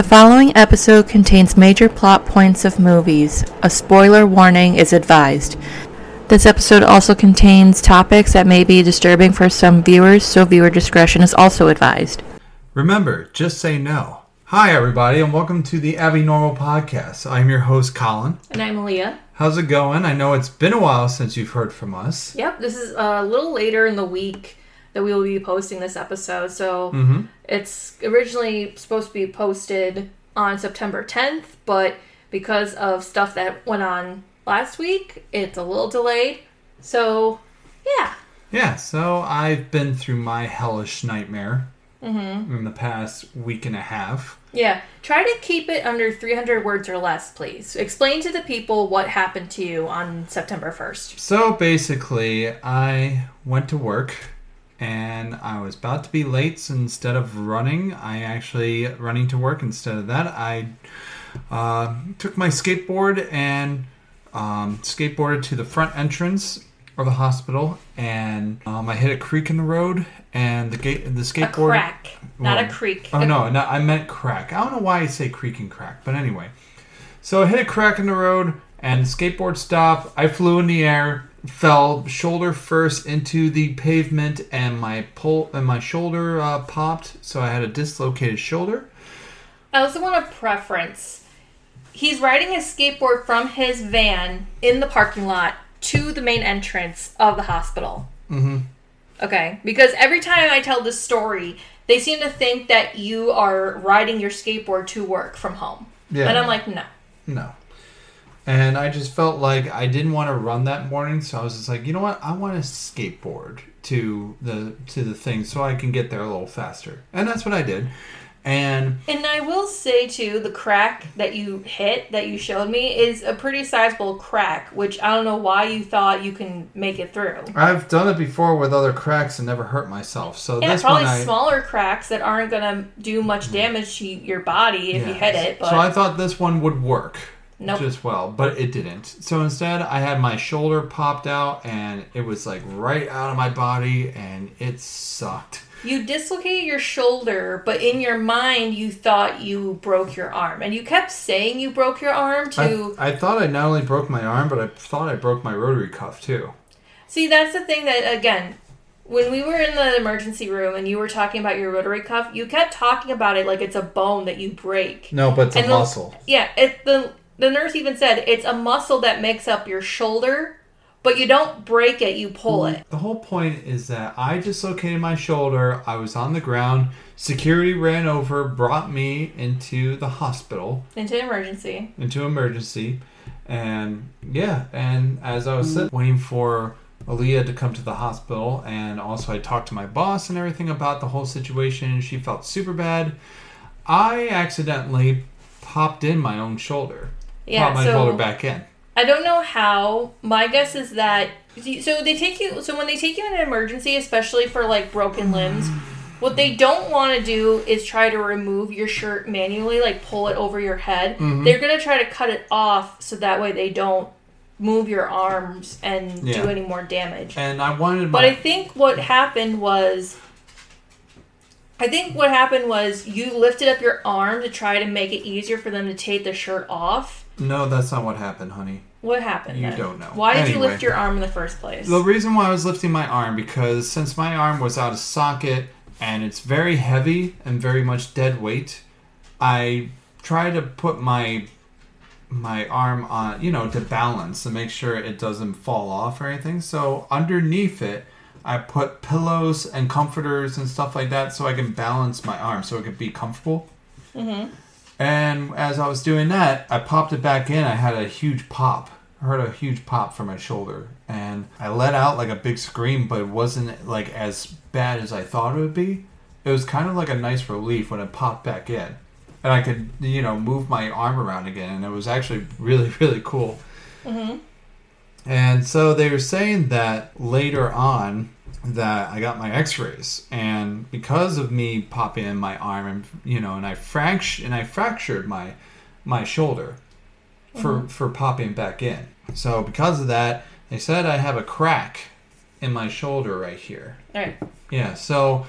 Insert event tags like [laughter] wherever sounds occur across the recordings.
The following episode contains major plot points of movies. A spoiler warning is advised. This episode also contains topics that may be disturbing for some viewers, so viewer discretion is also advised. Remember, just say no. Hi, everybody, and welcome to the Abby Normal Podcast. I'm your host, Colin. And I'm Aaliyah. How's it going? I know it's been a while since you've heard from us. Yep, this is uh, a little later in the week that we will be posting this episode. So Mm-hmm. it's originally supposed to be posted on September 10th, but because of stuff that went on last week, it's a little delayed. So, yeah. Yeah, so I've been through my hellish nightmare in the past week and a half. Yeah, try to keep it under 300 words or less, please. Explain to the people what happened to you on September 1st. So basically, I went to work and I was about to be late. So instead of running, I actually running to work. Instead of that, I uh, took my skateboard and um, skateboarded to the front entrance of the hospital, and um, I hit a creek in the road, and the gate, the skateboard, A crack, not a Well, creek. Oh no, no, I meant crack. I don't know why I say creak and crack, but anyway. So I hit a crack in the road, and skateboard stopped. I flew in the air, fell shoulder first into the pavement, and my pull and my shoulder uh, popped. So I had a dislocated shoulder. I also want a preference. He's riding his skateboard from his van in the parking lot to the main entrance of the hospital. Mm-hmm. Okay, because every time I tell this story, they seem to think that you are riding your skateboard to work from home. Yeah. And I'm like, no. No. And I just felt like I didn't want to run that morning, so I was just like, you know what? I want to skateboard to the to the thing so I can get there a little faster. And that's what I did. And And I will say too, the crack that you hit that you showed me is a pretty sizable crack, which I don't know why you thought you can make it through. I've done it before with other cracks and never hurt myself. So Yeah, probably one I smaller cracks that aren't gonna do much mm-hmm. damage to your body if you hit it. But So I thought this one would work Nope. just well, but it didn't. So instead, I had my shoulder popped out and it was like right out of my body and it sucked. you dislocated your shoulder, but in your mind you thought you broke your arm, and you kept saying you broke your arm to. I, I thought I not only broke my arm, but I thought I broke my rotary cuff too. See, that's the thing that again. When we were in the emergency room and you were talking about your rotary cuff, you kept talking about it like it's a bone that you break. No, but it's a the- muscle. Yeah, it, the the nurse even said it's a muscle that makes up your shoulder, but you don't break it, you pull mm, it. The whole point is that I dislocated my shoulder. I was on the ground. Security ran over, brought me into the hospital, into emergency. into emergency, and yeah. And as I was sitting, waiting for Aaliyah to come to the hospital, and also I talked to my boss and everything about the whole situation, she felt super bad. I accidentally popped in my own shoulder. Yeah, popped my so back in. I don't know how. My guess is that so they take you so when they take you in an emergency, especially for like broken limbs, what they don't want to do is try to remove your shirt manually, like pull it over your head. Mm-hmm. They're gonna try to cut it off so that way they don't move your arms and Yeah. do any more damage. And I wanted But I think what happened was. I think what happened was you lifted up your arm to try to make it easier for them to take the shirt off. No, that's not what happened, honey. What happened? You then? don't know. Why did you lift your arm in the first place? The reason why I was lifting my arm because since my arm was out of socket and it's very heavy and very much dead weight, I try to put my my arm on, you know, to balance and make sure it doesn't fall off or anything. So underneath it, I put pillows and comforters and stuff like that so I can balance my arm so it could be comfortable. Mm-hmm. And as I was doing that, I popped it back in. I had a huge pop. I heard a huge pop from my shoulder. And I let out like a big scream, but it wasn't like as bad as I thought it would be. It was kind of like a nice relief when it popped back in. And I could, you know, move my arm around again. And it was actually [laughs] really, really cool. Mm-hmm. And so they were saying that later on that I got my x-rays and because of me popping in my arm and you know and I fract- and I fractured my my shoulder for for popping back in. So because of that, they said I have a crack in my shoulder right here. All right. Yeah, so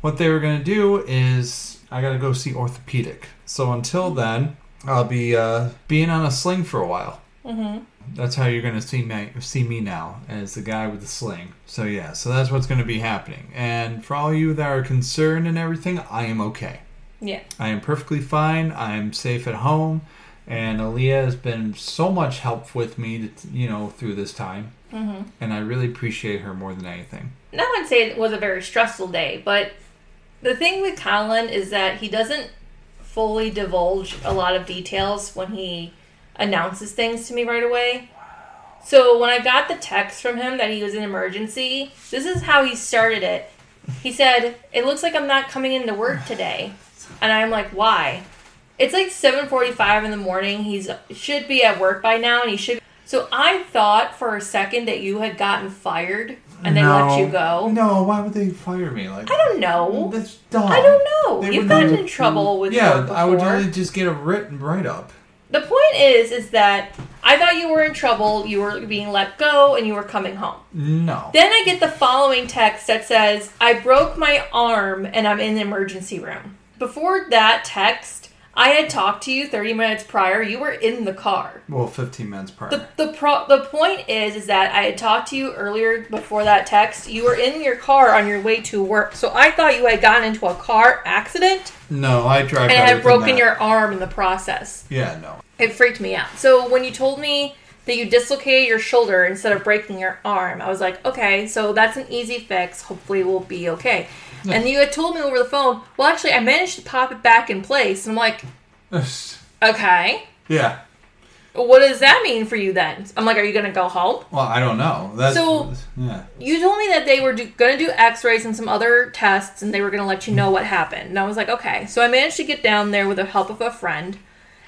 what they were going to do is I got to go see orthopedic So until then, I'll be uh, being on a sling for a while. Mm-hmm. That's how you're going to see me see me now as the guy with the sling. So yeah, so that's what's going to be happening. And for all you that are concerned and everything, I am okay. Yeah. I am perfectly fine. I'm safe at home, and Aaliyah has been so much help with me, to, you know, through this time, Mm-hmm. and I really appreciate her more than anything. Not would say it was a very stressful day, but the thing with Colin is that he doesn't fully divulge a lot of details when he announces things to me right away. So when I got the text from him that he was in emergency, this is how he started it. He said, "It looks like I'm not coming into work today," and I'm like, "Why?" It's like 7:45 in the morning. He's should be at work by now, and he should. So I thought for a second that you had gotten fired and they let you go. No, why would they fire me? Like I don't know. That's dumb. I don't know. They You've gotten in trouble with yeah. work I would just get a written write up. The point is, is that I thought you were in trouble. You were being let go, and you were coming home. No. Then I get the following text that says, "I broke my arm and I'm in the emergency room." Before that text, I had talked to you 30 minutes prior. You were in the car. Well, 15 minutes prior. The the pro- the point is is that I had talked to you earlier before that text. You were in your car on your way to work, so I thought you had gotten into a car accident no, I drive. and had broken your arm in the process. Yeah, no. It freaked me out. So when you told me that you dislocated your shoulder instead of breaking your arm, I was like, okay, so that's an easy fix. Hopefully, we'll be okay. And you had told me over the phone, well, actually, I managed to pop it back in place. And I'm like, [sighs] okay. yeah. What does that mean for you then? I'm like, are you going to go home? Well, I don't know. That's So- yeah. You told me that they were do- going to do x rays and some other tests and they were going to let you know hmm. what happened. And I was like, okay. So I managed to get down there with the help of a friend.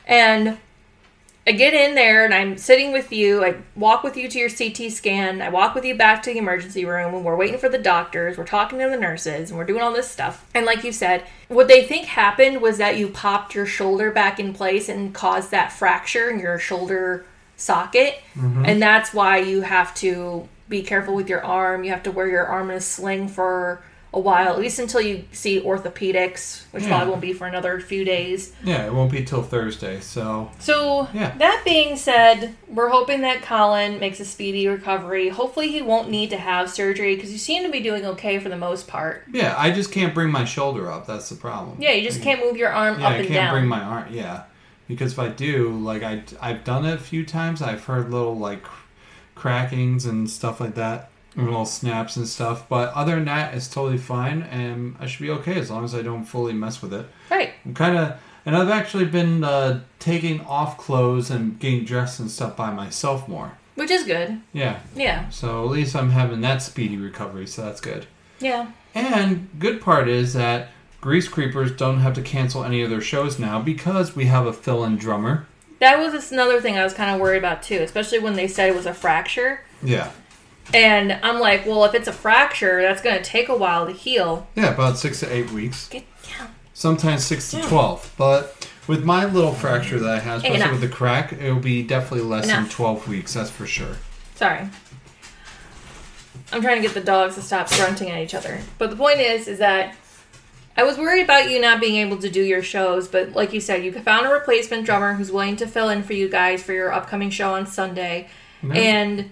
And I get in there and I'm sitting with you. I walk with you to your CT scan. I walk with you back to the emergency room and we're waiting for the doctors. We're talking to the nurses and we're doing all this stuff. And like you said, what they think happened was that you popped your shoulder back in place and caused that fracture in your shoulder socket. Mm-hmm. And that's why you have to be careful with your arm. You have to wear your arm in a sling for a while, at least until you see orthopedics, which Yeah. probably won't be for another few days. Yeah, it won't be till Thursday. So So, Yeah. that being said, we're hoping that Colin makes a speedy recovery. Hopefully, he won't need to have surgery because you seem to be doing okay for the most part. yeah, I just can't bring my shoulder up. That's the problem. Yeah, you just can't move your arm Yeah, up I and can't down. bring my arm. Yeah, because if I do, like I I've done it a few times. I've heard little like crackings and stuff like that. Little snaps and stuff. But other than that, it's totally fine, and I should be okay as long as I don't fully mess with it. right. I'm kind of, and I've actually been uh, taking off clothes and getting dressed and stuff by myself more. Which is good. Yeah, Yeah. so at least I'm having that speedy recovery, so that's good. Yeah. And good part is that Grease Creepers don't have to cancel any of their shows now because we have a fill-in drummer. That was another thing I was kind of worried about too, especially when they said it was a fracture. Yeah, And I'm like, well, if it's a fracture, that's going to take a while to heal. yeah, about six to eight weeks, Get down. sometimes six to twelve. But with my little fracture that I have, especially Enough. with the crack, it will be definitely less than twelve weeks. That's for sure. Sorry. I'm trying to get the dogs to stop grunting at each other. But the point is, is that I was worried about you not being able to do your shows, but like you said, you found a replacement drummer who's willing to fill in for you guys for your upcoming show on Sunday. No. And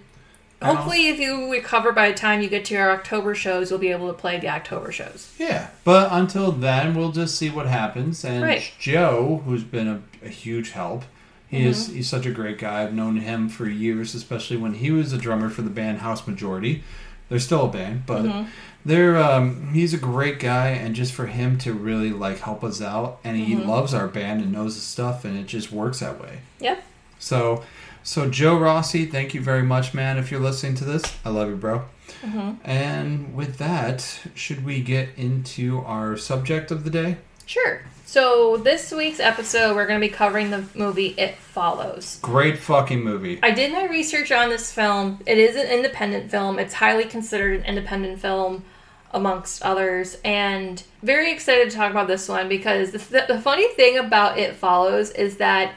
hopefully, if you recover by the time you get to your October shows, you'll be able to play the October shows. Yeah, but until then, we'll just see what happens. And Right. Joe, who's been a, a huge help, he is Mm-hmm. he's such a great guy. I've known him for years, especially when he was a drummer for the band House Majority. They're still a band, but Mm-hmm. they're um, he's a great guy, and just for him to really like help us out, and he Mm-hmm. loves our band and knows the stuff, and it just works that way. Yep. So, so Joe Rossi, thank you very much, man. If you're listening to this, I love you, bro. Mm-hmm. And with that, should we get into our subject of the day? Sure. So, this week's episode, we're going to be covering the movie It Follows. Great fucking movie. I did my research on this film. It is an independent film. It's highly considered an independent film amongst others and very excited to talk about this one because the, the funny thing about It Follows is that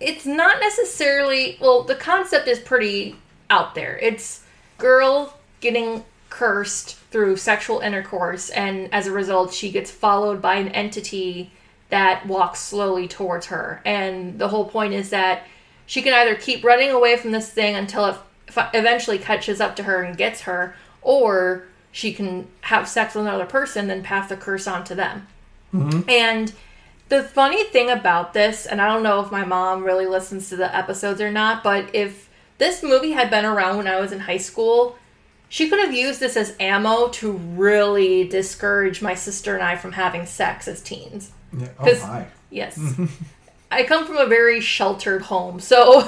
it's not necessarily well the concept is pretty out there. It's girl getting cursed through sexual intercourse and as a result she gets followed by an entity that walks slowly towards her. And the whole point is that she can either keep running away from this thing until it f- eventually catches up to her and gets her, or she can have sex with another person, then pass the curse on to them. Mm-hmm. And the funny thing about this, and I don't know if my mom really listens to the episodes or not, but if this movie had been around when I was in high school, she could have used this as ammo to really discourage my sister and I from having sex as teens. Yeah. Oh my. Yes. [laughs] I come from a very sheltered home, so [laughs]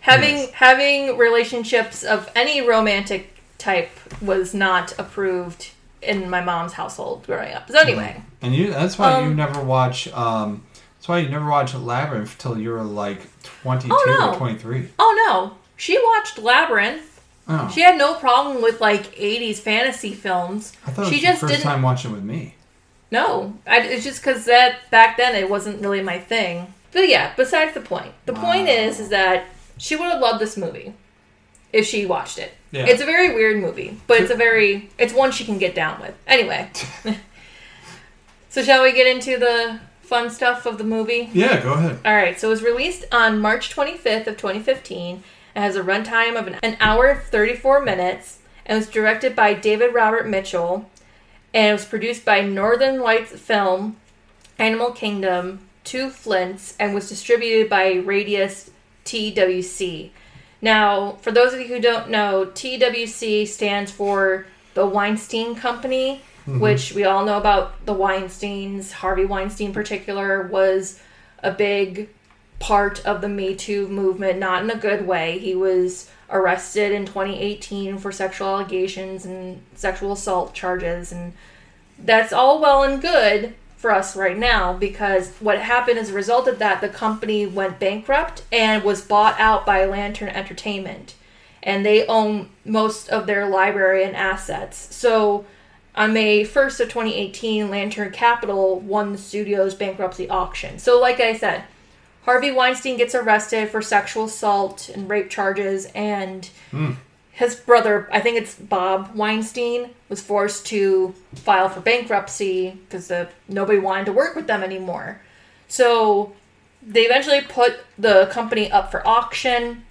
having Yes. having relationships of any romantic type was not approved in my mom's household growing up. So anyway, And you that's why you Um, never watch um that's why you never watched Labyrinth till you were like twenty two Oh, no. or twenty three. oh no, she watched Labyrinth. Oh. She had no problem with like '80s fantasy films. I thought it was she just first didn't. time watching with me. No, I, it's just because that back then it wasn't really my thing. But yeah, besides the point. The point is, is that she would have loved this movie if she watched it. Yeah. It's a very weird movie, but it's a very it's one she can get down with. Anyway, [laughs] so shall we get into the fun stuff of the movie? Yeah, go ahead. All right, so it was released on March 25th of 2015. It has a runtime of an, an hour and 34 minutes and was directed by David Robert Mitchell and it was produced by Northern Lights Film, Animal Kingdom, Two Flints and was distributed by Radius TWC. Now, for those of you who don't know, TWC stands for the Weinstein Company, mm-hmm. which we all know about the Weinsteins. Harvey Weinstein, in particular, was a big part of the Me Too movement, not in a good way. He was arrested in 2018 for sexual allegations and sexual assault charges, and that's all well and good for us right now because what happened as a result of that, the company went bankrupt and was bought out by Lantern Entertainment, and they own most of their library and assets. So. On May 1st of 2018, Lantern Capital won the studio's bankruptcy auction. So, like I said, Harvey Weinstein gets arrested for sexual assault and rape charges, and hmm. His brother, I think it's Bob Weinstein, was forced to file for bankruptcy because nobody wanted to work with them anymore. So they eventually put the company up for auction.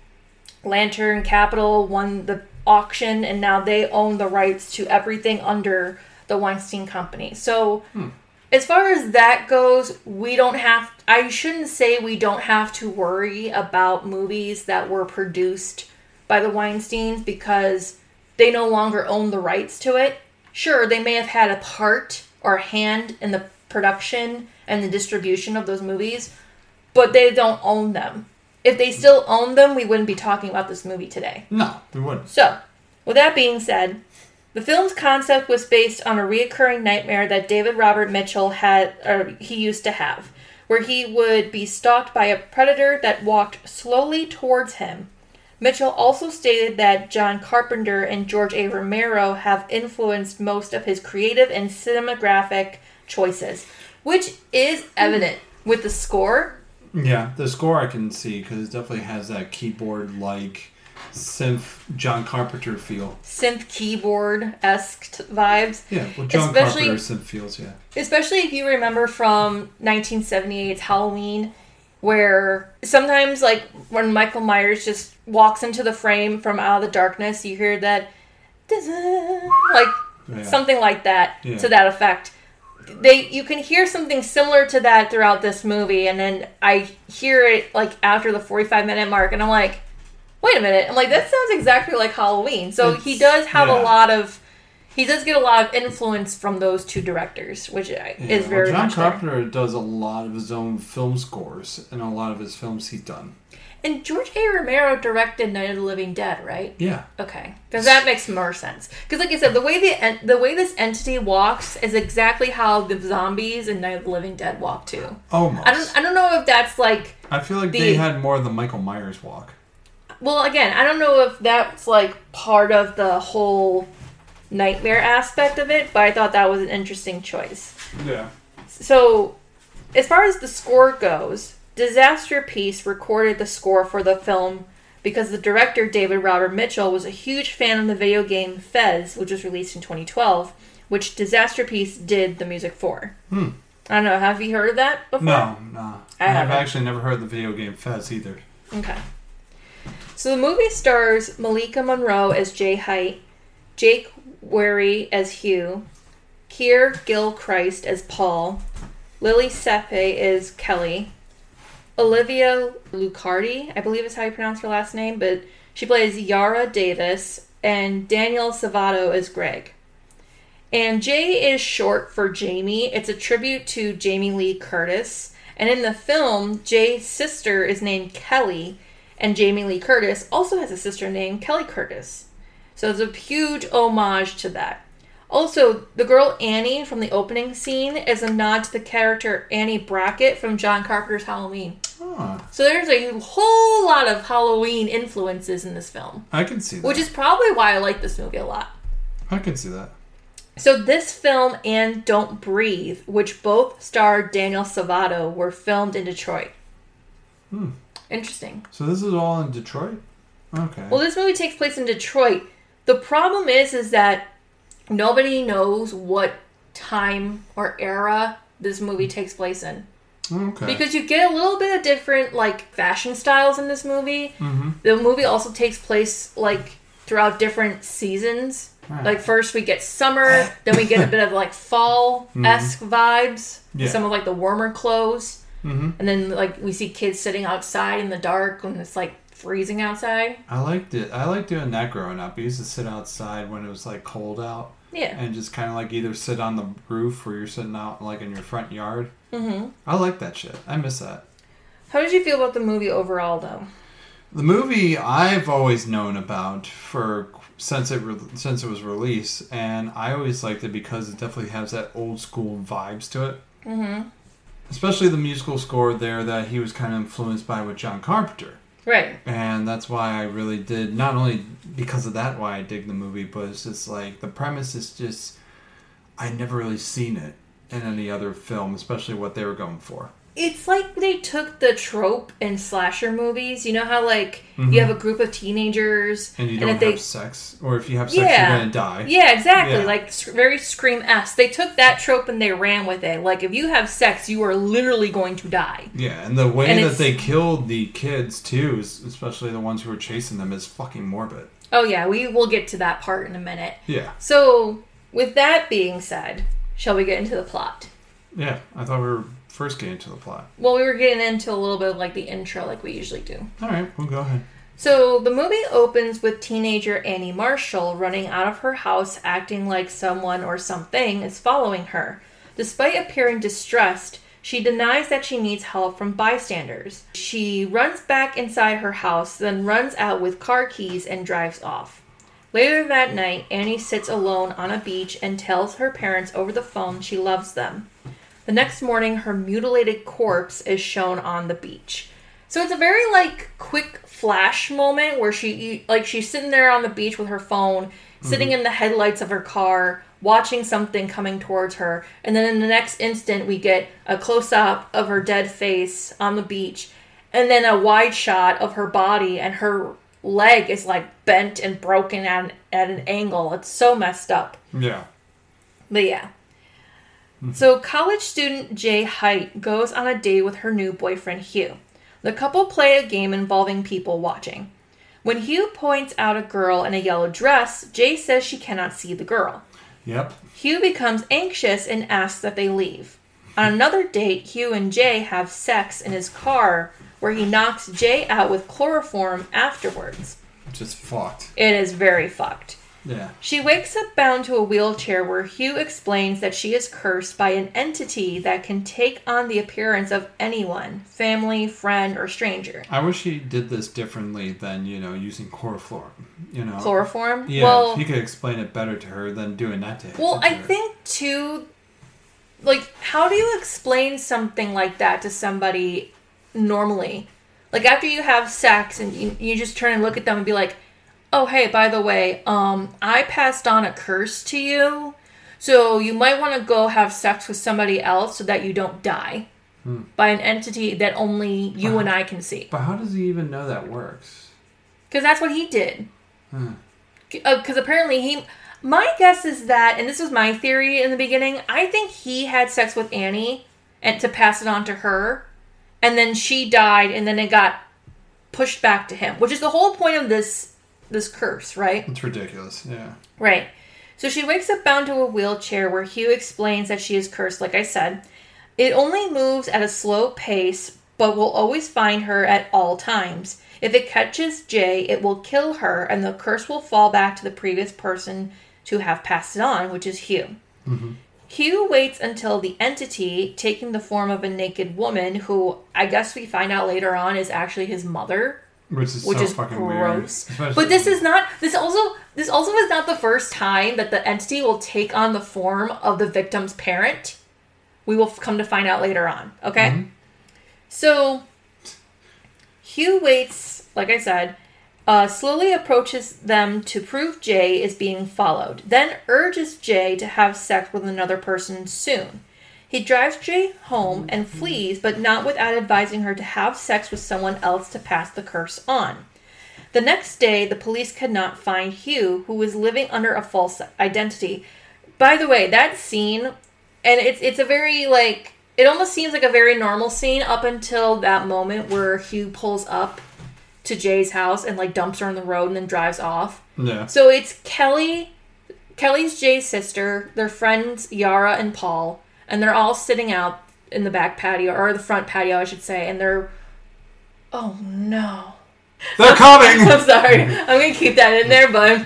Lantern Capital won the auction, and now they own the rights to everything under the Weinstein Company. So hmm. as far as that goes, we don't have. I shouldn't say we don't have to worry about movies that were produced by the Weinsteins because they no longer own the rights to it. Sure, they may have had a part or a hand in the production and the distribution of those movies, but they don't own them. If they still owned them, we wouldn't be talking about this movie today. No, we wouldn't. So, with that being said, the film's concept was based on a reoccurring nightmare that David Robert Mitchell had, or he used to have, where he would be stalked by a predator that walked slowly towards him. Mitchell also stated that John Carpenter and George A. Romero have influenced most of his creative and cinematographic choices, which is evident with the score. Yeah, the score I can see because it definitely has that keyboard like synth John Carpenter feel. Synth keyboard esque vibes. Yeah, well, John Especially- Carpenter synth feels. Yeah. especially if you remember from 1978's Halloween, where sometimes, like when Michael Myers just walks into the frame from out of the darkness, you hear that, like Yeah. something like that Yeah. to that effect. They you can hear something similar to that throughout this movie, and then I hear it like after the 45 minute mark, and I'm like, wait a minute, I'm like that sounds exactly like Halloween. So he does have yeah. a lot of. He does get a lot of influence from those two directors, which Yeah, is very well, John much there. Carpenter does a lot of his own film scores and a lot of his films he's done. And George A. Romero directed Night of the Living Dead, right? Yeah. Okay, because that makes more sense. Because, like I said, the way the en- the way this entity walks is exactly how the zombies in Night of the Living Dead walk too. Almost. I don't I don't know if that's like I feel like the- they had more of the Michael Myers walk. well again I don't know if that's like part of the whole nightmare aspect of it, but I thought that was an interesting choice. Yeah. So, as far as the score goes, Disasterpeace recorded the score for the film because the director, David Robert Mitchell, was a huge fan of the video game Fez, which was released in 2012, which Disasterpeace did the music for. Hmm. I don't know. Have you heard of that before? No, no. I I have haven't. actually never heard the video game Fez either. Okay. So the movie stars Maika Monroe as Jay Height, Jake Weary as Hugh, Keir Gilchrist as Paul, Lili Sepe is Kelly, Olivia Luccardi, I believe is how you pronounce her last name, but she plays Yara Davis, and Daniel Zovatto is Greg. And Jay is short for Jamie. It's a tribute to Jamie Lee Curtis. And in the film, Jay's sister is named Kelly, and Jamie Lee Curtis also has a sister named Kelly Curtis. So it's a huge homage to that. Also, the girl Annie from the opening scene is a nod to the character Annie Brackett from John Carpenter's Halloween. Oh, So there's a whole lot of Halloween influences in this film, I can see that. which is probably why I like this movie a lot. I can see that. So this film and Don't Breathe, which both star Daniel Zovatto, were filmed in Detroit. Hmm. Interesting. So this is all in Detroit. Okay. Well, this movie takes place in Detroit. The problem is, is that nobody knows what time or era this movie takes place in okay. because you get a little bit of different like fashion styles in this movie. mm-hmm. The movie also takes place like throughout different seasons. Like first we get summer, then we get a bit of like fall esque vibes. Yeah. Some of like the warmer clothes, Mm-hmm. and then like we see kids sitting outside in the dark when it's like freezing outside. I liked it. I liked doing that growing up. I used to sit outside when it was like cold out Yeah. and just kind of like either sit on the roof or you're sitting out like in your front yard. hmm I like that shit. I miss that. How did you feel about the movie overall, though? The movie I've always known about for since it re- since it was released, and I always liked it because it definitely has that old school vibes to it. Mm-hmm. Especially the musical score there that he was kind of influenced by with John Carpenter, Right. and that's why I really did. Not only because of that, why I dig the movie, but it's just like the premise is just I never really seen it in any other film, especially what they were going for. It's like they took the trope in slasher movies. You know how like Mhm. you have a group of teenagers And you And don't if they- have sex, or if you have sex, Yeah. you're gonna die. Yeah, exactly. Yeah. Like very Scream S. They took that trope and they ran with it. Like if you have sex, you are literally going to die. Yeah, and the way And that they killed the kids too, especially the ones who were chasing them, is fucking morbid. Oh yeah, we will get to that part in a minute. Yeah, So, with that being said, shall we get into the plot? yeah. I thought we were first getting into the plot. Well, we were getting into a little bit of like the intro, like we usually do. All right, well, go ahead. So the movie opens with teenager Annie Marshall running out of her house, acting like someone or something is following her. Despite appearing distressed, she denies that she needs help from bystanders. She runs back inside her house, then runs out with car keys and drives off. Later that night, Annie sits alone on a beach and tells her parents over the phone she loves them. The next morning, her mutilated corpse is shown on the beach. So it's a very like quick flash moment where she like she's sitting there on the beach with her phone, sitting mm-hmm. in the headlights of her car, watching something coming towards her, and then in the next instant we get a close up of her dead face on the beach, and then a wide shot of her body and her leg is like bent and broken at an, at an angle. It's so messed up. Yeah. But yeah. So, college student Jay Height goes on a date with her new boyfriend Hugh. The couple play a game involving people watching. When Hugh points out a girl in a yellow dress, Jay says she cannot see the girl. Yep. Hugh becomes anxious and asks that they leave. On another date, Hugh and Jay have sex in his car, where he knocks Jay out with chloroform afterwards. Just fucked. It is very fucked. Yeah. She wakes up bound to a wheelchair where Hugh explains that she is cursed by an entity that can take on the appearance of anyone family, friend, or stranger. I wish he did this differently than you know using chloroform. You know. Chloroform? Yeah. well, he could explain it better to her than doing that to well, I her. think too. Like, how do you explain something like that to somebody normally? Like after you have sex and you, you just turn and look at them and be like, "Oh, hey, by the way, um, I passed on a curse to you, so you might want to go have sex with somebody else so that you don't die Hmm. by an entity that only you Wow. and I can see." But how does he even know that works? Because that's what he did. Hmm. Because apparently he. My guess is that, and this was my theory in the beginning, I think he had sex with Annie and to pass it on to her, and then she died, and then it got pushed back to him, which is the whole point of this this curse, right? It's ridiculous. Yeah. Right. So she wakes up bound to a wheelchair where Hugh explains that she is cursed, like I said. It only moves at a slow pace, but will always find her at all times. If it catches Jay, it will kill her, and the curse will fall back to the previous person to have passed it on, which is Hugh. Mm-hmm. Hugh waits until the entity, taking the form of a naked woman, who I guess we find out later on is actually his mother, Which is which so is fucking gross. [laughs] weird. But this is not. This also. This also is not the first time that the entity will take on the form of the victim's parent. We will come to find out later on. Okay. Mm-hmm. So Hugh waits, like I said, uh, slowly approaches them to prove Jay is being followed. Then urges Jay to have sex with another person soon. He drives Jay home and flees, but not without advising her to have sex with someone else to pass the curse on. The next day, the police could not find Hugh, who was living under a false identity. By the way, that scene, and it's it's a very like it almost seems like a very normal scene up until that moment where Hugh pulls up to Jay's house and like dumps her on the road and then drives off. yeah. So it's Kelly, Kelly's Jay's sister, their friends Yara and Paul, and they're all sitting out in the back patio or the front patio, I should say, and they're oh no. They're coming. [laughs] I'm sorry. I'm gonna keep that in there, but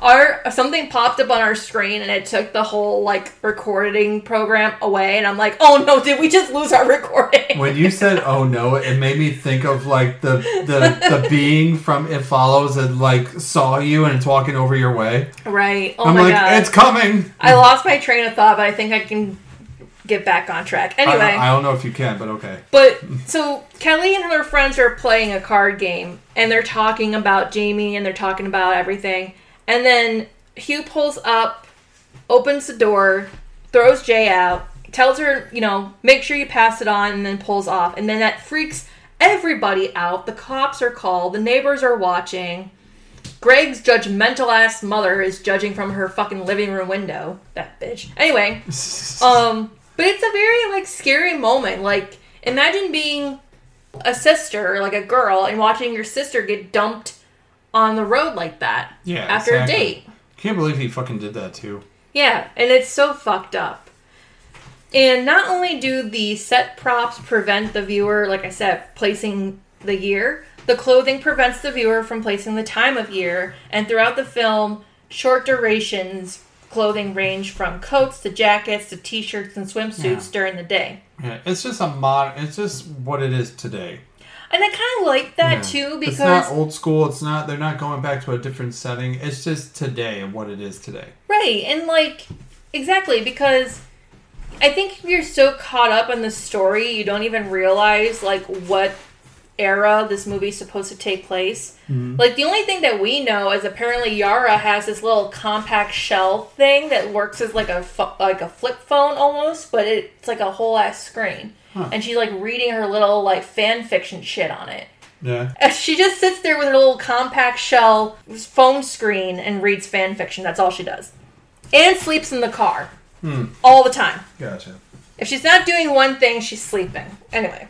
our something popped up on our screen and it took the whole like recording program away, and I'm like, oh no, did we just lose our [laughs] recording? when you said "oh no," it made me think of like the the the [laughs] being from It Follows that like saw you and it's walking over your way. right. Oh I'm my like, god. it's coming. I lost my train of thought, but I think I can get back on track. Anyway. I, I don't know if you can, but okay. But so Kelly and her friends are playing a card game and they're talking about Jamie and they're talking about everything. And then Hugh pulls up, opens the door, throws Jay out, tells her, you know, make sure you pass it on, and then pulls off. And then that freaks everybody out. The cops are called, the neighbors are watching. Greg's judgmental ass mother is judging from her fucking living room window. That bitch. Anyway, [laughs] um, but it's a very like scary moment. Like imagine being a sister, like a girl, and watching your sister get dumped on the road like that Yeah, after exactly. a date. Can't believe he fucking did that too. Yeah, and it's so fucked up. And not only do the set props prevent the viewer, like I said, placing the year, the clothing prevents the viewer from placing the time of year. And throughout the film, short durations clothing range from coats to jackets to t-shirts and swimsuits Yeah. during the day. Yeah, it's just a mod. It's just what it is today. And I kind of like that Yeah. too because it's not old school. It's not. They're not going back to a different setting. It's just today and what it is today. Right, and like exactly because I think you're so caught up in the story you don't even realize like what era this movie's supposed to take place. Like the only thing that we know is apparently Yara has this little compact shell thing that works as like a pho- like a flip phone almost, but it's like a whole ass screen. Huh. And she's like reading her little like fan fiction shit on it. Yeah. And she just sits there with her little compact shell phone screen and reads fan fiction. That's all she does. And sleeps in the car. Hmm. All the time. Gotcha. If she's not doing one thing, she's sleeping. Anyway.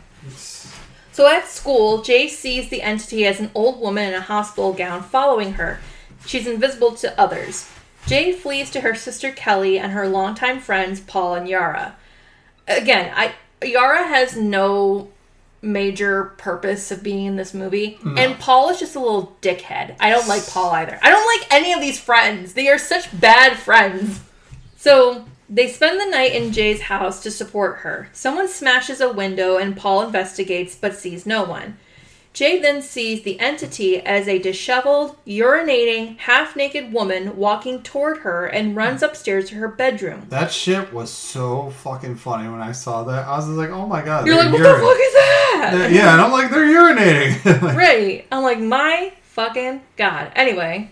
So at school, Jay sees the entity as an old woman in a hospital gown following her. She's invisible to others. Jay flees to her sister Kelly and her longtime friends Paul and Yara. Again, I Yara has no major purpose of being in this movie, and Paul is just a little dickhead. I don't like Paul either. I don't like any of these friends. They are such bad friends. So they spend the night in Jay's house to support her. Someone smashes a window and Paul investigates but sees no one. Jay then sees the entity as a disheveled, urinating, half naked woman walking toward her and runs upstairs to her bedroom. That shit was so fucking funny when I saw that. I was like, oh my god. You're like, what the fuck is that? Yeah, and I'm like, they're urinating. Like, [laughs] Right. I'm like, my fucking god. Anyway,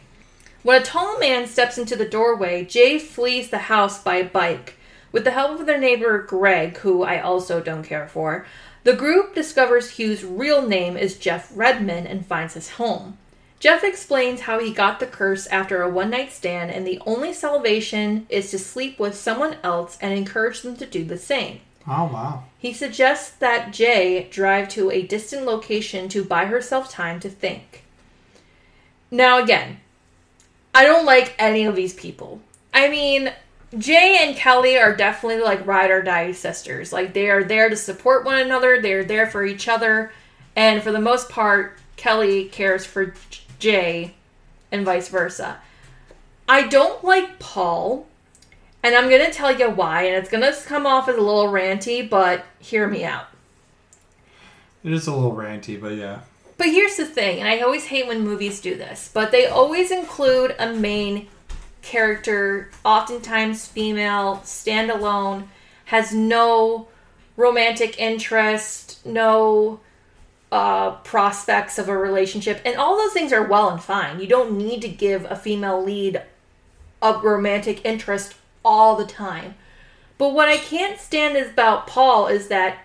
when a tall man steps into the doorway, Jay flees the house by bike. With the help of their neighbor Greg, who I also don't care for, the group discovers Hugh's real name is Jeff Redman and finds his home. Jeff explains how he got the curse after a one night stand, and the only salvation is to sleep with someone else and encourage them to do the same. Oh wow. He suggests that Jay drive to a distant location to buy herself time to think. Now, again, I don't like any of these people. I mean, Jay and Kelly are definitely like ride or die sisters. Like, they are there to support one another, they're there for each other, and for the most part, Kelly cares for Jay and vice versa. I don't like Paul, and I'm gonna tell you why, and it's gonna come off as a little ranty, but hear me out. It is a little ranty, but yeah. But here's the thing, and I always hate when movies do this, but they always include a main character, oftentimes female, standalone, has no romantic interest, no uh, prospects of a relationship, and all those things are well and fine. You don't need to give a female lead a romantic interest all the time. But what I can't stand is about Paul is that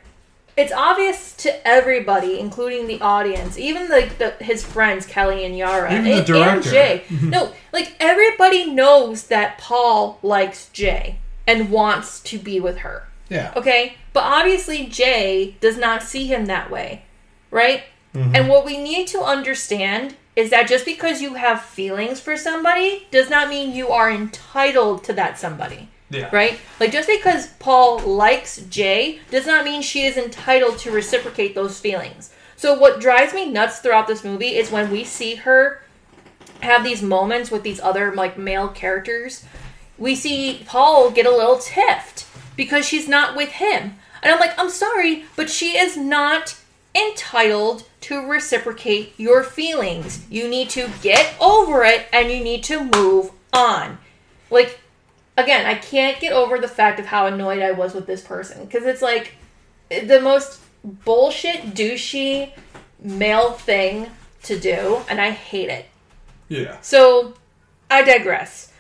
it's obvious to everybody, including the audience, even like the, his friends Kelly and Yara Even the and, and director. Jay. [laughs] no, like everybody knows that Paul likes Jay and wants to be with her. Yeah. Okay? But obviously, Jay does not see him that way, right? Mm-hmm. And what we need to understand is that just because you have feelings for somebody does not mean you are entitled to that somebody, Yeah. right? Like, just because Paul likes Jay does not mean she is entitled to reciprocate those feelings. So, what drives me nuts throughout this movie is when we see her have these moments with these other like male characters we see paul get a little tiffed because she's not with him and i'm like i'm sorry but she is not entitled to reciprocate your feelings you need to get over it and you need to move on like again i can't get over the fact of how annoyed i was with this person because it's like the most bullshit douchey male thing to do and i hate it Yeah. so, I digress.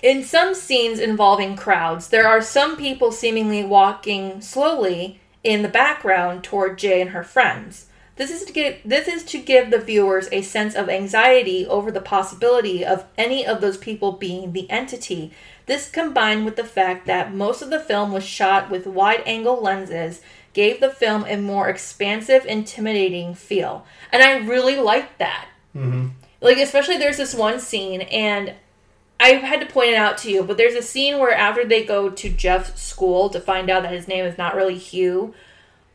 In some scenes involving crowds, there are some people seemingly walking slowly in the background toward Jay and her friends. This is to give this is to give the viewers a sense of anxiety over the possibility of any of those people being the entity. This combined with the fact that most of the film was shot with wide-angle lenses gave the film a more expansive, intimidating feel. And I really liked that like especially there's this one scene and i had to point it out to you but there's a scene where after they go to jeff's school to find out that his name is not really hugh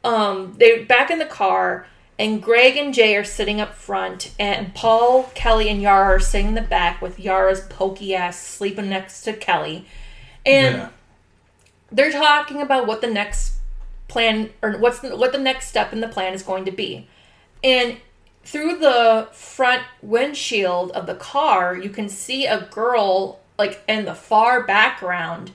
um they're back in the car and greg and jay are sitting up front and paul kelly and yara are sitting in the back with yara's pokey ass sleeping next to kelly and yeah. they're talking about what the next plan or what's the, what the next step in the plan is going to be and through the front windshield of the car you can see a girl like in the far background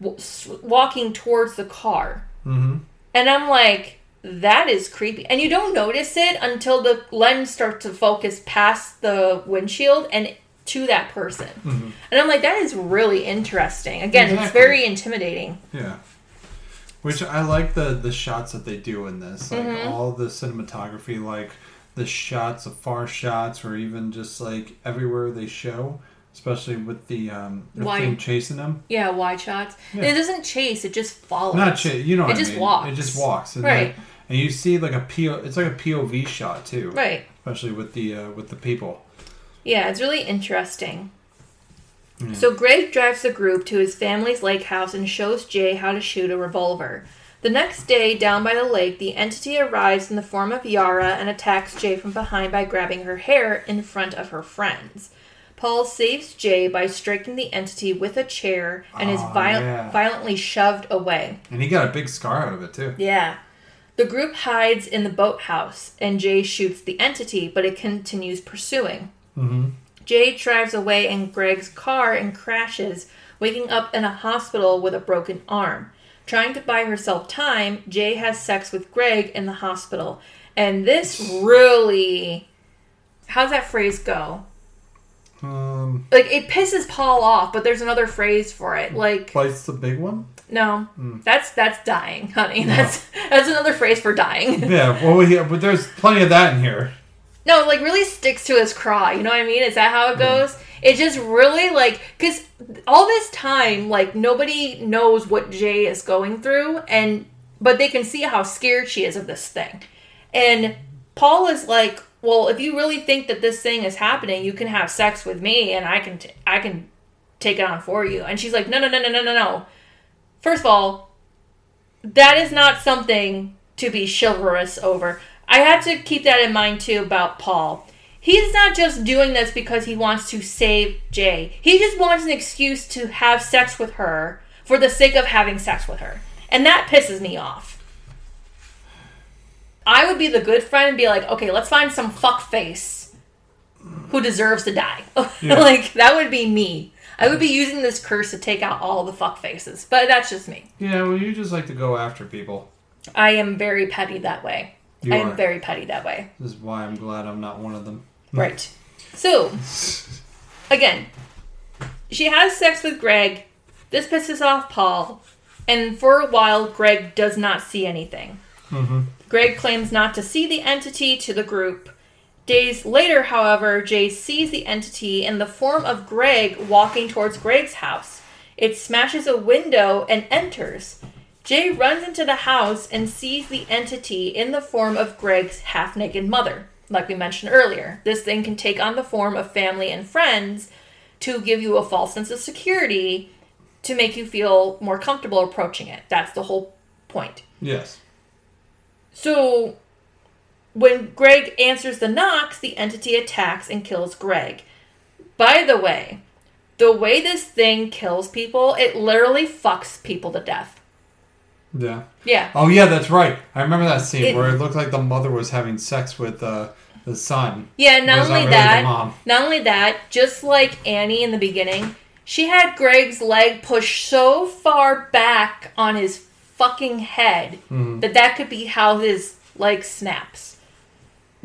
w- walking towards the car Mm-hmm. and i'm like that is creepy. And you don't notice it until the lens starts to focus past the windshield and to that person. And i'm like that is really interesting. Again it's very intimidating. Yeah. Which I like the the shots that they do in this, like Mm-hmm. all the cinematography, like the shots, the far shots, or even just like everywhere they show, especially with the um thing chasing them. Yeah, wide shots. Yeah. It doesn't chase; it just follows. Not chase, you know what It just mean. walks. It just walks, and Right. like- and you see like a PO, it's like a POV shot too, Right. especially with the uh, with the people. Yeah, it's really interesting. Yeah. So Greg drives the group to his family's lake house and shows Jay how to shoot a revolver. The next day, down by the lake, the entity arrives in the form of Yara and attacks Jay from behind by grabbing her hair in front of her friends. Paul saves Jay by striking the entity with a chair and is Oh, viol- yeah. violently shoved away. And he got a big scar out of it too. Yeah. The group hides in the boathouse, and Jay shoots the entity, but it continues pursuing. Mm-hmm. Jay drives away in Greg's car and crashes, waking up in a hospital with a broken arm. Trying to buy herself time, Jay has sex with Greg in the hospital. And this really. How's that phrase go? Um, Like, it pisses Paul off, but there's another phrase for it. Hmm. Like, Bites the big one. no, hmm. that's that's dying, honey. That's that's another phrase for dying. [laughs] Yeah, well, we, but there's plenty of that in here. No, like really sticks to his craw. You know what I mean? Is that how it hmm. goes? It just really like because all this time, like nobody knows what Jay is going through, and but they can see how scared she is of this thing. And Paul is like, "Well, if you really think that this thing is happening, you can have sex with me, and I can t- I can take it on for you." And she's like, "No, no, no, no, no, no, no. First of all, that is not something to be chivalrous over. I had to keep that in mind too about Paul. He's not just doing this because he wants to save Jay. He just wants an excuse to have sex with her for the sake of having sex with her. And that pisses me off. I would be the good friend and be like, okay, let's find some fuck face who deserves to die. [laughs] Yeah. like, that would be me. I would be using this curse to take out all the fuck faces. But that's just me. Yeah, well, you just like to go after people. I am very petty that way. You I am are. very petty that way. This is why I'm glad I'm not one of them. [laughs] Right. So, again, she has sex with Greg. This pisses off Paul. And for a while, Greg does not see anything. Mm-hmm. Greg claims not to see the entity to the group. Days later, however, Jay sees the entity in the form of Greg walking towards Greg's house. It smashes a window and enters. Jay runs into the house and sees the entity in the form of Greg's half naked mother. Like we mentioned earlier, this thing can take on the form of family and friends to give you a false sense of security to make you feel more comfortable approaching it. That's the whole point. Yes. So, when Greg answers the knocks, the entity attacks and kills Greg. By the way, the way this thing kills people, it literally fucks people to death. Yeah. Yeah. Oh yeah, that's right. I remember that scene It- where it looked like the mother was having sex with uh, the son. Yeah, not not only really that, not only that, just like Annie in the beginning, she had Greg's leg pushed so far back on his fucking head Mhm. that that could be how his leg snaps.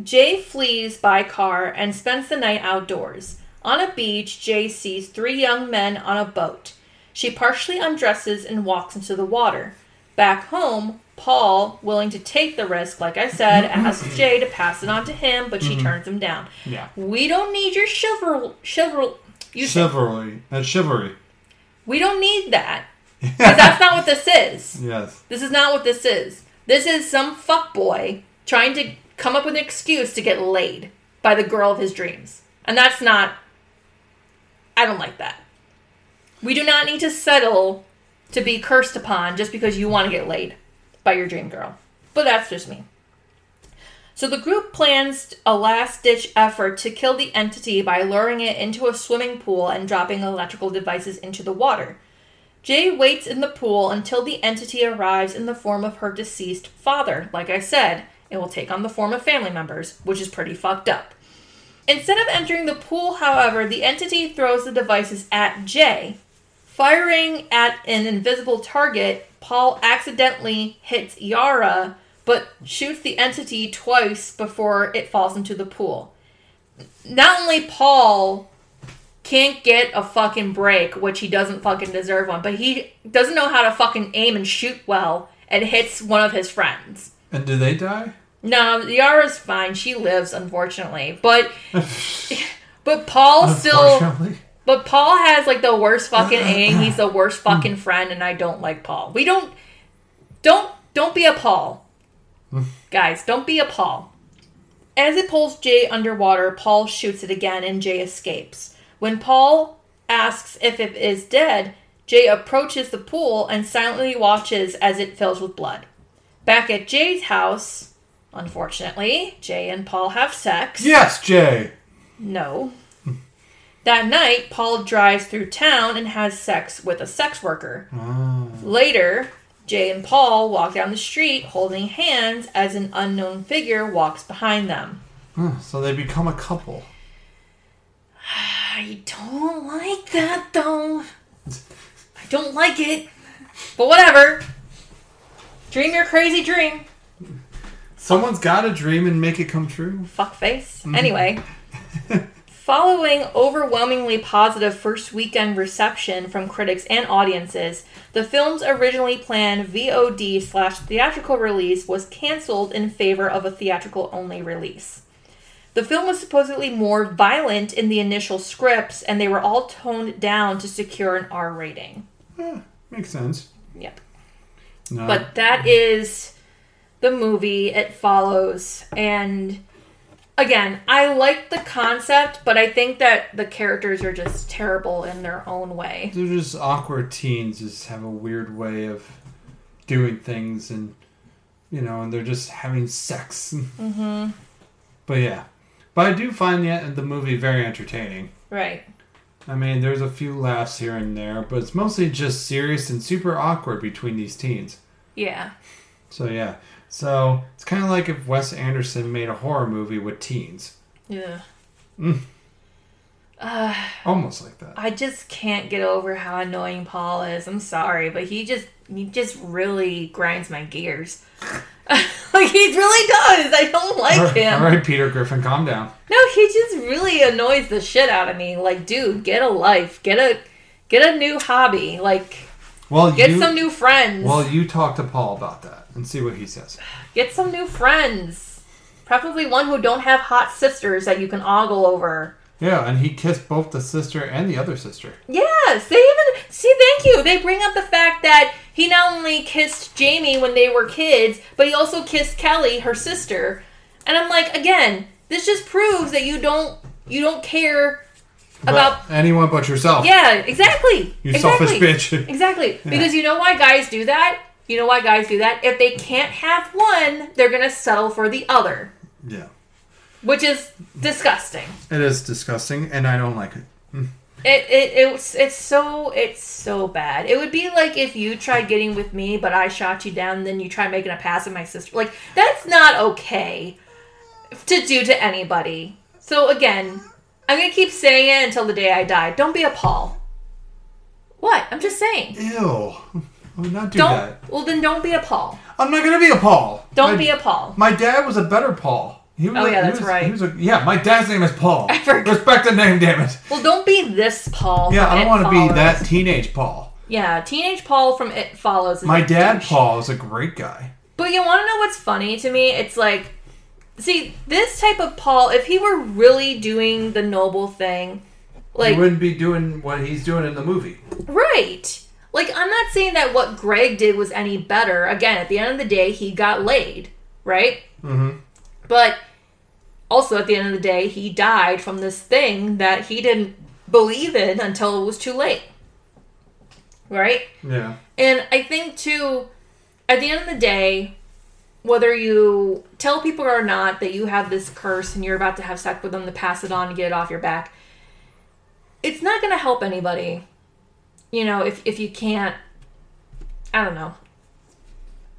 Jay flees by car and spends the night outdoors. On a beach, Jay sees three young men on a boat. She partially undresses and walks into the water. Back home, Paul, willing to take the risk, like I said, [clears throat] asks Jay to pass it on to him, but she turns him down. Yeah. We don't need your chivalry. Chivalry. You Chivalry. That's chivalry. we don't need that. 'Cause [laughs] that's not what this is. Yes. This is not what this is. This is some fuckboy trying to come up with an excuse to get laid by the girl of his dreams. And that's not. I don't like that. We do not need to settle to be cursed upon just because you want to get laid by your dream girl. But that's just me. So the group plans a last ditch effort to kill the entity by luring it into a swimming pool and dropping electrical devices into the water. Jay waits in the pool until the entity arrives in the form of her deceased father. Like I said, it will take on the form of family members, which is pretty fucked up. Instead of entering the pool, however, the entity throws the devices at Jay. Firing at an invisible target, Paul accidentally hits Yara, but shoots the entity twice before it falls into the pool. Not only Paul can't get a fucking break, which he doesn't fucking deserve one, but he doesn't know how to fucking aim and shoot well and hits one of his friends. And do they die? No, Yara's fine. She lives, unfortunately. But [laughs] but Paul still but Paul has like the worst fucking [laughs] aim. He's the worst fucking friend and I don't like Paul. We don't don't don't be a Paul. [laughs] Guys, don't be a Paul. As it pulls Jay underwater, Paul shoots it again and Jay escapes. When Paul asks if it is dead, Jay approaches the pool and silently watches as it fills with blood. Back at Jay's house, unfortunately, Jay and Paul have sex. Yes, Jay. No. That night, Paul drives through town and has sex with a sex worker. Ah. Later, Jay and Paul walk down the street holding hands as an unknown figure walks behind them. So they become a couple. I don't like that though. I don't like it. But whatever. Dream your crazy dream. Someone's got to dream and make it come true. Fuckface. Mm-hmm. Anyway. [laughs] Following overwhelmingly positive first weekend reception from critics and audiences, the film's originally planned VOD slash theatrical release was canceled in favor of a theatrical only release. The film was supposedly more violent in the initial scripts, and they were all toned down to secure an R rating. Yeah, Makes sense. Yep. No. But that is the movie. It follows. And again, I like the concept, but I think that the characters are just terrible in their own way. they're just awkward teens. Just have a weird way of doing things, and you know, and they're just having sex. Mm-hmm. But yeah, but I do find the the movie very entertaining. Right. I mean, there's a few laughs here and there, but it's mostly just serious and super awkward between these teens. Yeah. So yeah, so it's kind of like if Wes Anderson made a horror movie with teens, Yeah. Mm. Uh, almost like that. I just can't get over how annoying Paul is. I'm sorry, but he just he just really grinds my gears. [laughs] [laughs] like he really does. I don't like All him. right, Peter Griffin, calm down. No, he just really annoys the shit out of me. Like, dude, get a life. Get a get a new hobby. Like, Well, get you some new friends. well you talk to Paul about that and see what he says. get some new friends. Preferably one who don't have hot sisters that you can ogle over. Yeah, and he kissed both the sister and the other sister. Yes, they even see. Thank you. They bring up the fact that he not only kissed Jamie when they were kids, but he also kissed Kelly, her sister. And I'm like, again, this just proves that you don't you don't care about. But anyone but yourself. Yeah, exactly. You exactly. selfish [laughs] bitch. Exactly. Because you know why guys do that? You know why guys do that? If they can't have one, they're gonna settle for the other, yeah. Which is disgusting. It is disgusting, and I don't like it. It, it it's it's so it's so bad. It would be like if you tried getting with me, but I shot you down, then you try making a pass at my sister. Like that's not okay to do to anybody. So again, I'm gonna keep saying it until the day I die. Don't be a Paul. What? I'm just saying. Ew. I would not do Don't. that. Well, then don't be a Paul. I'm not gonna be a Paul. Don't My- be a Paul. My dad was a better Paul. He was Oh, yeah, he that's was- right. He was a, yeah, my dad's name is Paul. [laughs] I forgot. Respect the name, damn it. Well, don't be this Paul. Yeah, I don't want to be that teenage Paul. Yeah, teenage Paul from It Follows. My dad, douche. Paul, is a great guy. But you want to know what's funny to me? It's like, see, this type of Paul, if he were really doing the noble thing, like, he wouldn't be doing what he's doing in the movie. right. Like, I'm not saying that what Greg did was any better. Again, at the end of the day, he got laid, right? Mm-hmm. But also, at the end of the day, he died from this thing that he didn't believe in until it was too late. Right? Yeah. And I think too, at the end of the day, whether you tell people or not that you have this curse and you're about to have sex with them to pass it on and get it off your back, it's not going to help anybody. You know, if if you can't, I don't know.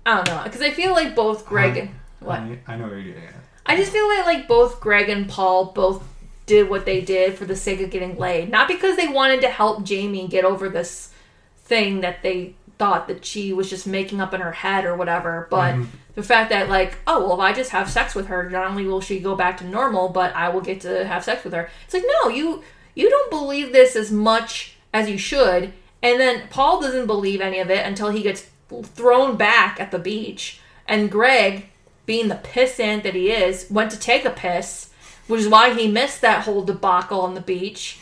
I don't know because I feel like both Greg and what I, I know where you're getting at. I just feel like like both Greg and Paul both did what they did for the sake of getting laid, not because they wanted to help Jamie get over this thing that they thought that she was just making up in her head or whatever, but mm-hmm. the fact that like, oh well, if I just have sex with her, not only will she go back to normal, but I will get to have sex with her. It's like no, you you don't believe this as much as you should, and then Paul doesn't believe any of it until he gets thrown back at the beach, and Greg being the pissant that he is, went to take a piss, which is why he missed that whole debacle on the beach.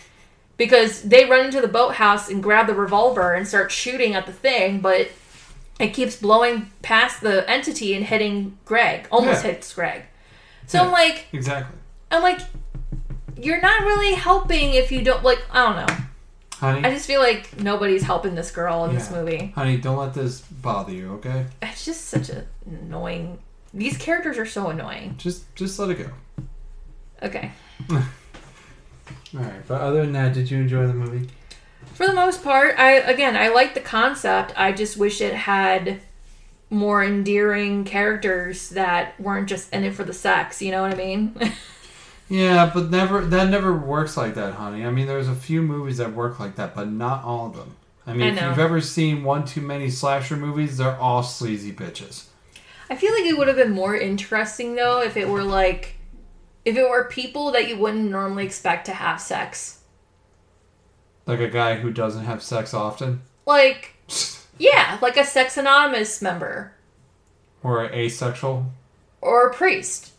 Because they run into the boathouse and grab the revolver and start shooting at the thing, but it keeps blowing past the entity and hitting Greg. Almost Yeah. hits Greg. So I'm like, Exactly. I'm like, you're not really helping if you don't like. I don't know. Honey, I just feel like nobody's helping this girl in this movie. honey, don't let this bother you, okay? It's just such a annoying. These characters are so annoying. Just just let it go. Okay. [laughs] All right, but other than that, did you enjoy the movie? For the most part, I again I like the concept. I just wish it had more endearing characters that weren't just in it for the sex. You know what I mean? [laughs] Yeah, but never that never works like that, honey. I mean, there's a few movies that work like that, but not all of them. I mean, I if you've ever seen one too many slasher movies, they're all sleazy bitches. I feel like it would have been more interesting though if it were like if it were people that you wouldn't normally expect to have sex. Like a guy who doesn't have sex often, Like [laughs] yeah, like a sex anonymous member or asexual. or a priest.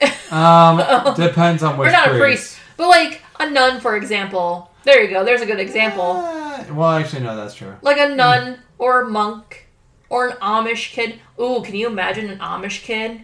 [laughs] Um, [laughs] depends on which or not a priest. priest, but like a nun for example. There you go. There's a good example. Uh, well, actually, no, that's true. Like a nun or a monk Or an Amish kid. Ooh, can you imagine an Amish kid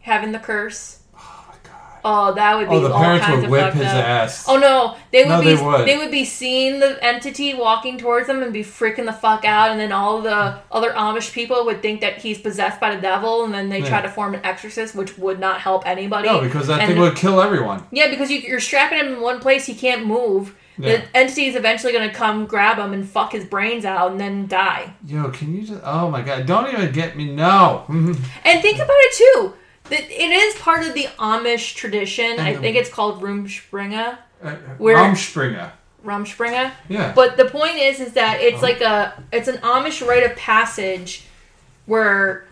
having the curse? Oh my god. Oh, that would be Oh, the all parents kinds would of whip his up. ass. Oh no, they would No, be they would. they would be seeing the entity walking towards them and be freaking the fuck out, and then all the other Amish people would think that he's possessed by the devil, and then they try to form an exorcist, which would not help anybody. No, because that And- thing would kill everyone. yeah, because you, you're strapping him in one place, he can't move. Yeah. The entity is eventually going to come grab him and fuck his brains out, and then die. Yo, can you just? Oh my god! Don't even get me. No. [laughs] And think about it too. That it is part of the Amish tradition. I And the- think it's called Rumspringa. Uh, Where- Rumspringa. Rumspringa. Yeah. But the point is, is that it's Oh. like a it's an Amish rite of passage where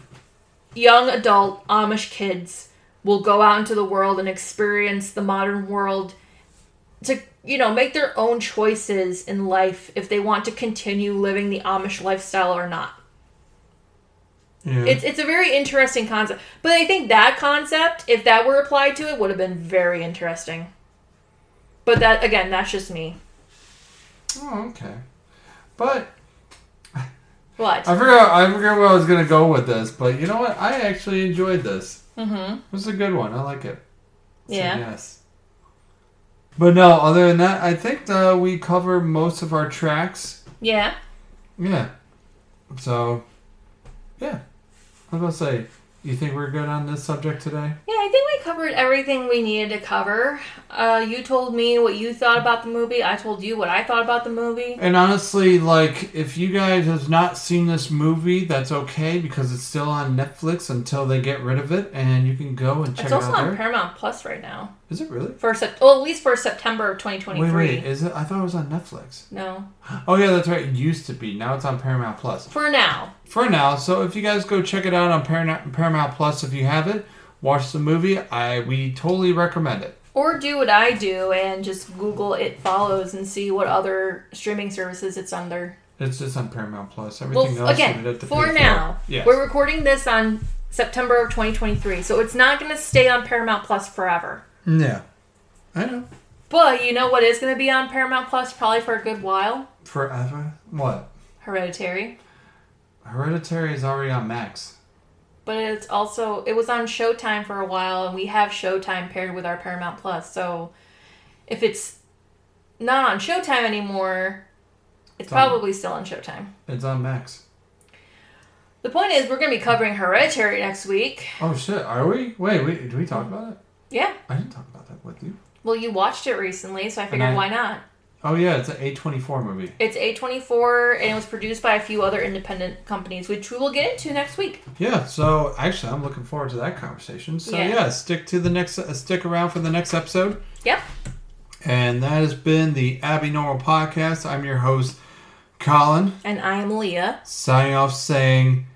young adult Amish kids will go out into the world and experience the modern world to you know make their own choices in life if they want to continue living the Amish lifestyle or not. yeah. It's it's a very interesting concept. But I think that concept, if that were applied to it, would have been very interesting. But that again, that's just me. oh, okay. But What? I forgot. I forgot where I was gonna go with this. But you know what? I actually enjoyed this. mm-hmm. It was a good one. I like it. So, Yeah. yes. But no, other than that, I think uh, we cover most of our tracks. Yeah. Yeah. So, yeah. I was gonna say, you think we're good on this subject today? Yeah, I think we covered everything we needed to cover. Uh, you told me what you thought about the movie. I told you what I thought about the movie. And honestly, like, if you guys have not seen this movie, that's okay because it's still on Netflix until they get rid of it, and you can go and check It's it out. It's also on there. Paramount Plus right now. Is it really? For sep- well, at least for September of 2023. Wait, wait, is it? I thought it was on Netflix. No. [gasps] Oh yeah, that's right. It used to be. Now it's on Paramount Plus. For now. For now, so if you guys go check it out on Paramount, Paramount Plus, if you have it, watch the movie. I we totally recommend it. Or do what I do and just Google It Follows and see what other streaming services it's under. It's just on Paramount Plus. Well, Everything else you again, would have to for pay now, Yes. we're recording this on September of 2023, so it's not going to stay on Paramount Plus forever. Yeah, I know. But you know what is going to be on Paramount Plus probably for a good while? Forever. What? Hereditary. Hereditary is already on Max. But it's also it was on Showtime for a while, and we have Showtime paired with our Paramount Plus. So if it's not on Showtime anymore, it's It's on- probably still on Showtime. It's on Max. The point is, we're going to be covering Hereditary next week. Oh shit, are we? Wait, wait, did we talk about it? Yeah. I didn't talk about that with you. Well, you watched it recently, so I figured I- why not? Oh yeah, it's an A24 movie. It's A24, and it was produced by a few other independent companies, which we will get into next week. Yeah, so actually, I'm looking forward to that conversation. So Yeah. yeah, stick to the next, uh, stick around for the next episode. Yep. And that has been the Abby Normal Podcast. I'm your host, Colin, And I am Leah. signing off saying,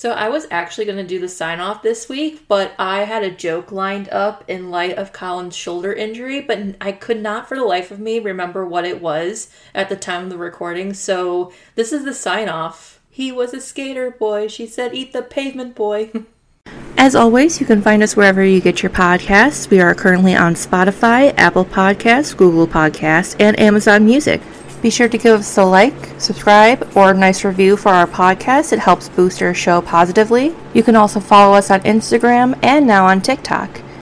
So I was actually going to do the sign off this week, but I had a joke lined up in light of Colin's shoulder injury, but I could not for the life of me remember what it was at the time of the recording. So this is the sign off. He was a skater boy. She said, "Eat the pavement, boy." [laughs] As always, you can find us wherever you get your podcasts. We are currently on Spotify, Apple Podcasts, Google Podcasts, and Amazon Music. Be sure to give us a like, subscribe, or a nice review for our podcast. It helps boost our show positively. You can also follow us on Instagram and now on TikTok.